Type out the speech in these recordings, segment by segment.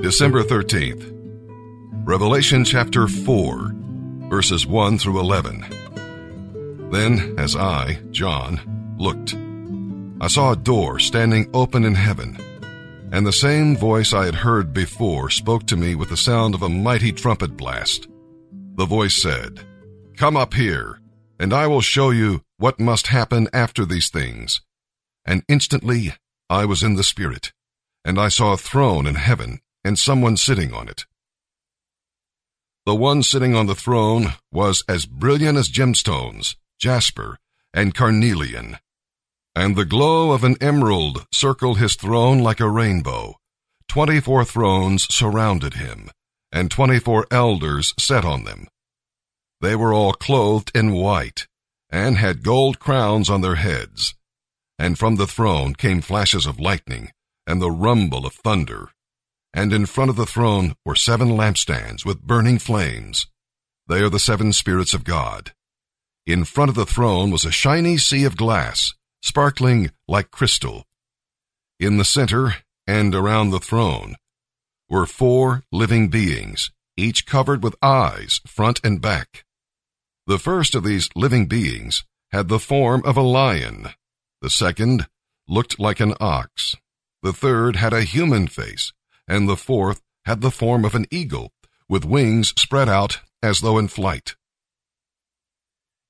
December 13th. Revelation chapter 4, verses 1 through 11. Then, as I, John, looked, I saw a door standing open in heaven, and the same voice I had heard before spoke to me with the sound of a mighty trumpet blast. The voice said, Come up here, and I will show you what must happen after these things. And instantly I was in the Spirit, and I saw a throne in heaven, and someone sitting on it. The one sitting on the throne was as brilliant as gemstones, jasper, and carnelian. And the glow of an emerald circled his throne like a rainbow. Twenty-four thrones surrounded him, and twenty-four elders sat on them. They were all clothed in white, and had gold crowns on their heads. And from the throne came flashes of lightning, and the rumble of thunder. And in front of the throne were seven lampstands with burning flames. They are the seven spirits of God. In front of the throne was a shiny sea of glass, sparkling like crystal. In the center and around the throne were four living beings, each covered with eyes, front and back. The first of these living beings had the form of a lion. The second looked like an ox. The third had a human face, and the fourth had the form of an eagle, with wings spread out as though in flight.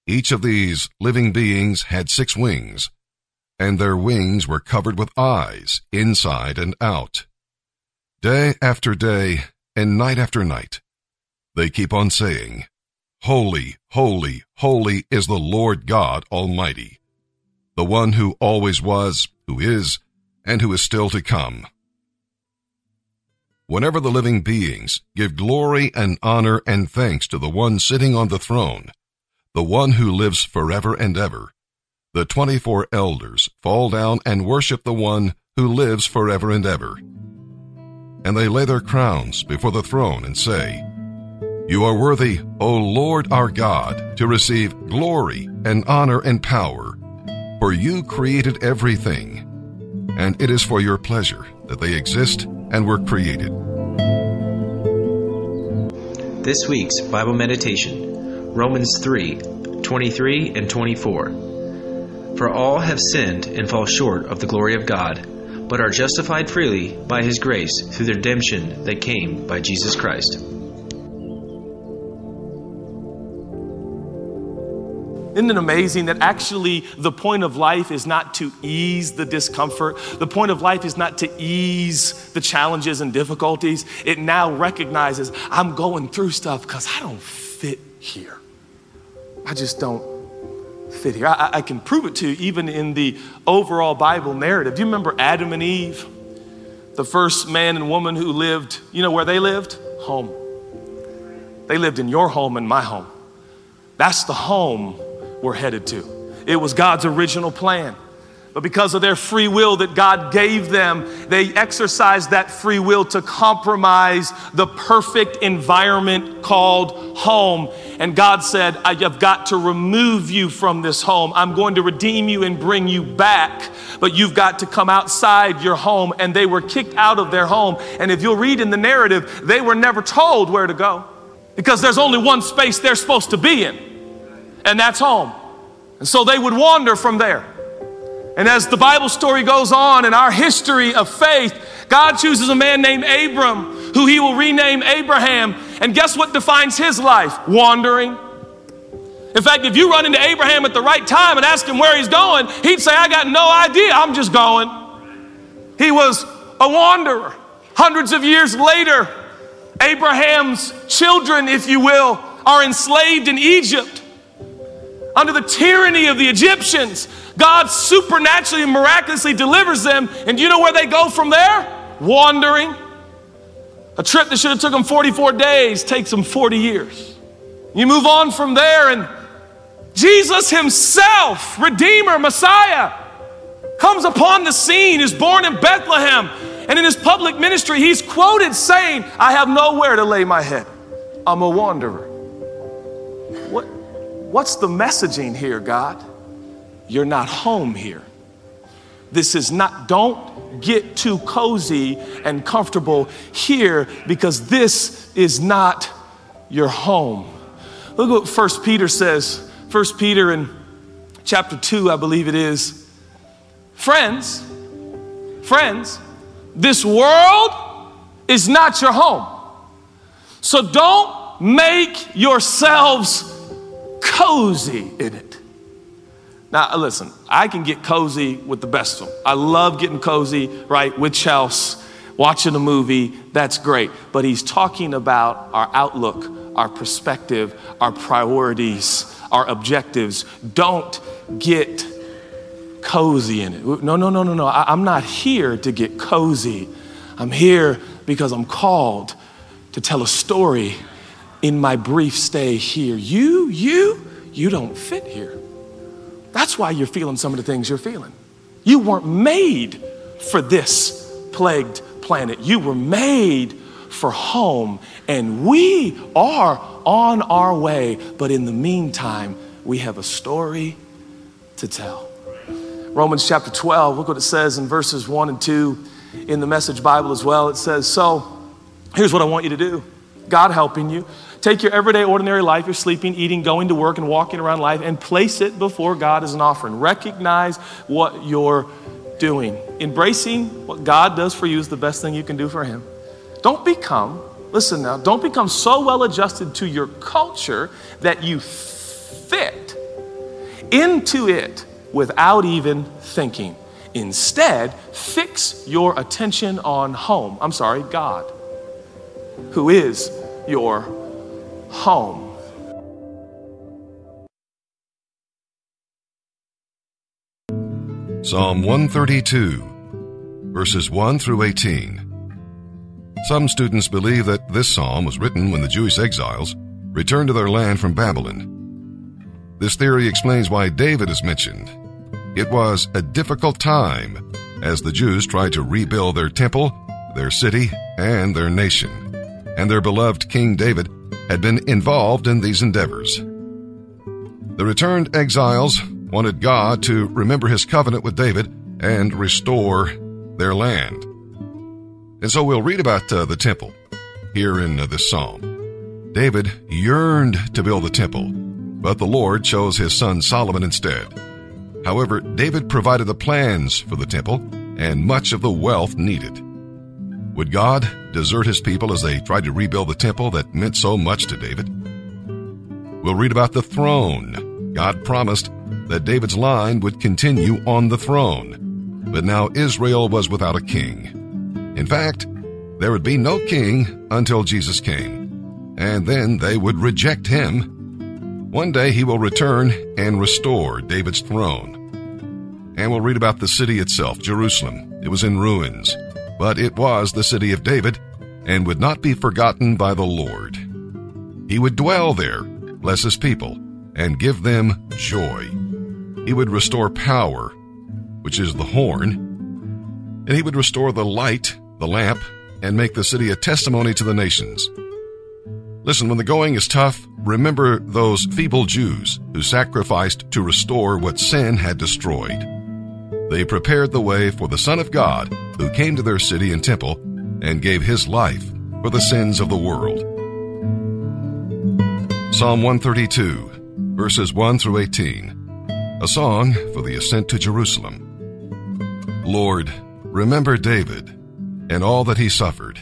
Each of these living beings had six wings, and their wings were covered with eyes, inside and out. Day after day, and night after night, they keep on saying, Holy, holy, holy is the Lord God Almighty, the one who always was, who is, and who is still to come. Whenever the living beings give glory and honor and thanks to the one sitting on the throne, the one who lives forever and ever, the twenty-four elders fall down and worship the one who lives forever and ever. And they lay their crowns before the throne and say, you are worthy, O Lord our God, to receive glory and honor and power, for you created everything, and it is for your pleasure that they exist and were created. This week's Bible meditation, Romans 3 23 and 24. For all have sinned and fall short of the glory of God, but are justified freely by his grace through the redemption that came by Jesus Christ. Isn't it amazing that actually the point of life is not to ease the discomfort? The point of life is not to ease the challenges and difficulties. It now recognizes I'm going through stuff because I don't fit here. I just don't fit here. I, I, can prove it to you even in the overall Bible narrative. Do you remember Adam and Eve? The first man and woman who lived, you know where they lived? Home. They lived in your home and my home. That's the home we're headed to. It was God's original plan. But because of their free will that God gave them, they exercised that free will to compromise the perfect environment called home. And God said, I have got to remove you from this home. I'm going to redeem you and bring you back, but you've got to come outside your home. And they were kicked out of their home. And if you'll read in the narrative, they were never told where to go because there's only one space they're supposed to be in and that's home. And so they would wander from there. And as the Bible story goes on in our history of faith, God chooses a man named Abram, who he will rename Abraham. And guess what defines his life? Wandering. In fact, if you run into Abraham at the right time and ask him where he's going, he'd say, I got no idea, I'm just going. He was a wanderer. Hundreds of years later, Abraham's children, if you will, are enslaved in Egypt under the tyranny of the Egyptians. God supernaturally and miraculously delivers them. And you know where they go from there? Wandering. A trip that should have took them 44 days takes them 40 years. You move on from there, and Jesus Himself, Redeemer, Messiah, comes upon the scene, is born in Bethlehem. And in his public ministry, he's quoted saying, I have nowhere to lay my head. I'm a wanderer. What's the messaging here, God? You're not home here. This is not, don't get too cozy and comfortable here because this is not your home. Look what First Peter says. First Peter in chapter 2, I believe it is. Friends, friends, this world is not your home. So don't make yourselves cozy in it. Now, uh, listen, I can get cozy with the best of them. I love getting cozy, right, with Chelsea, watching a movie. That's great. But he's talking about our outlook, our perspective, our priorities, our objectives. Don't get cozy in it. No, no, no, no, no. I, I'm not here to get cozy. I'm here because I'm called to tell a story in my brief stay here. You, you, you don't fit here. That's why you're feeling some of the things you're feeling. You weren't made for this plagued planet. You were made for home, and we are on our way. But in the meantime, we have a story to tell. Romans chapter 12, look what it says in verses 1 and 2 in the Message Bible as well. It says, So here's what I want you to do God helping you. Take your everyday, ordinary life, your sleeping, eating, going to work, and walking around life, and place it before God as an offering. Recognize what you're doing. Embracing what God does for you is the best thing you can do for Him. Don't become, listen now, don't become so well adjusted to your culture that you fit into it without even thinking. Instead, fix your attention on home. I'm sorry, God, who is your home. Psalm 132, verses 1 through 18. Some students believe that this psalm was written when the Jewish exiles returned to their land from Babylon. This theory explains why David is mentioned. It was a difficult time as the Jews tried to rebuild their temple, their city, and their nation, and their beloved King David had been involved in these endeavors. The returned exiles wanted God to remember his covenant with David and restore their land. And so we'll read about uh, the temple here in uh, this psalm. David yearned to build the temple, but the Lord chose his son Solomon instead. However, David provided the plans for the temple and much of the wealth needed. Would God desert his people as they tried to rebuild the temple that meant so much to David? We'll read about the throne. God promised that David's line would continue on the throne, but now Israel was without a king. In fact, there would be no king until Jesus came, and then they would reject him. One day he will return and restore David's throne. And we'll read about the city itself, Jerusalem. It was in ruins but it was the city of David and would not be forgotten by the Lord. He would dwell there, bless his people, and give them joy. He would restore power, which is the horn, and he would restore the light, the lamp, and make the city a testimony to the nations. Listen, when the going is tough, remember those feeble Jews who sacrificed to restore what sin had destroyed. They prepared the way for the Son of God who came to their city and temple and gave his life for the sins of the world. Psalm 132, verses 1 through 18, a song for the ascent to Jerusalem. Lord, remember David and all that he suffered.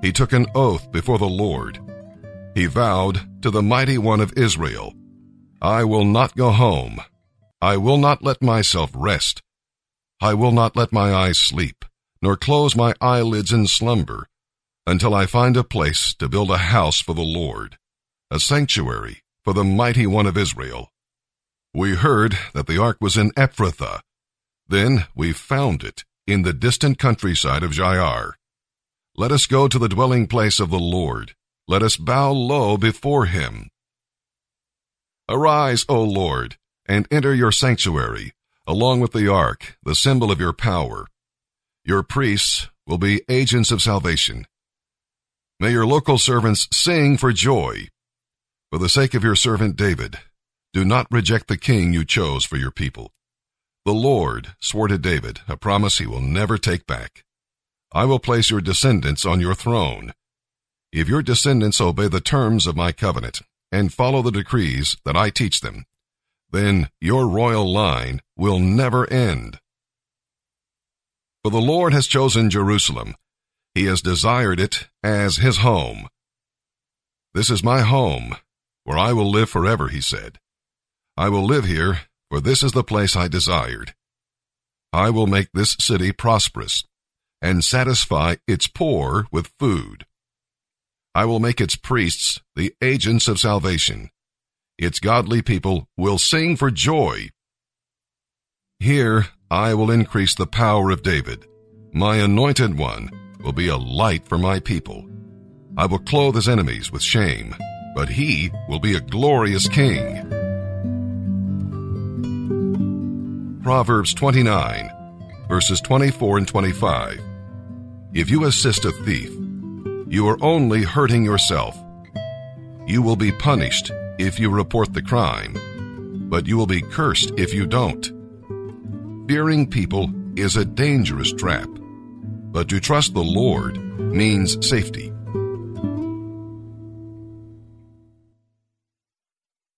He took an oath before the Lord. He vowed to the mighty one of Israel, I will not go home. I will not let myself rest I will not let my eyes sleep, nor close my eyelids in slumber, until I find a place to build a house for the Lord, a sanctuary for the mighty one of Israel. We heard that the ark was in Ephrathah. Then we found it in the distant countryside of Jaar. Let us go to the dwelling place of the Lord. Let us bow low before him. Arise, O Lord, and enter your sanctuary along with the ark, the symbol of your power. Your priests will be agents of salvation. May your local servants sing for joy. For the sake of your servant David, do not reject the king you chose for your people. The Lord swore to David a promise he will never take back. I will place your descendants on your throne. If your descendants obey the terms of my covenant and follow the decrees that I teach them, then your royal line will never end. For the Lord has chosen Jerusalem. He has desired it as his home. This is my home, where I will live forever, he said. I will live here, for this is the place I desired. I will make this city prosperous, and satisfy its poor with food. I will make its priests the agents of salvation. Its godly people will sing for joy. Here I will increase the power of David. My anointed one will be a light for my people. I will clothe his enemies with shame, but he will be a glorious king. Proverbs 29, verses 24 and 25. If you assist a thief, you are only hurting yourself. You will be punished if you report the crime, but you will be cursed if you don't. Fearing people is a dangerous trap, but to trust the Lord means safety.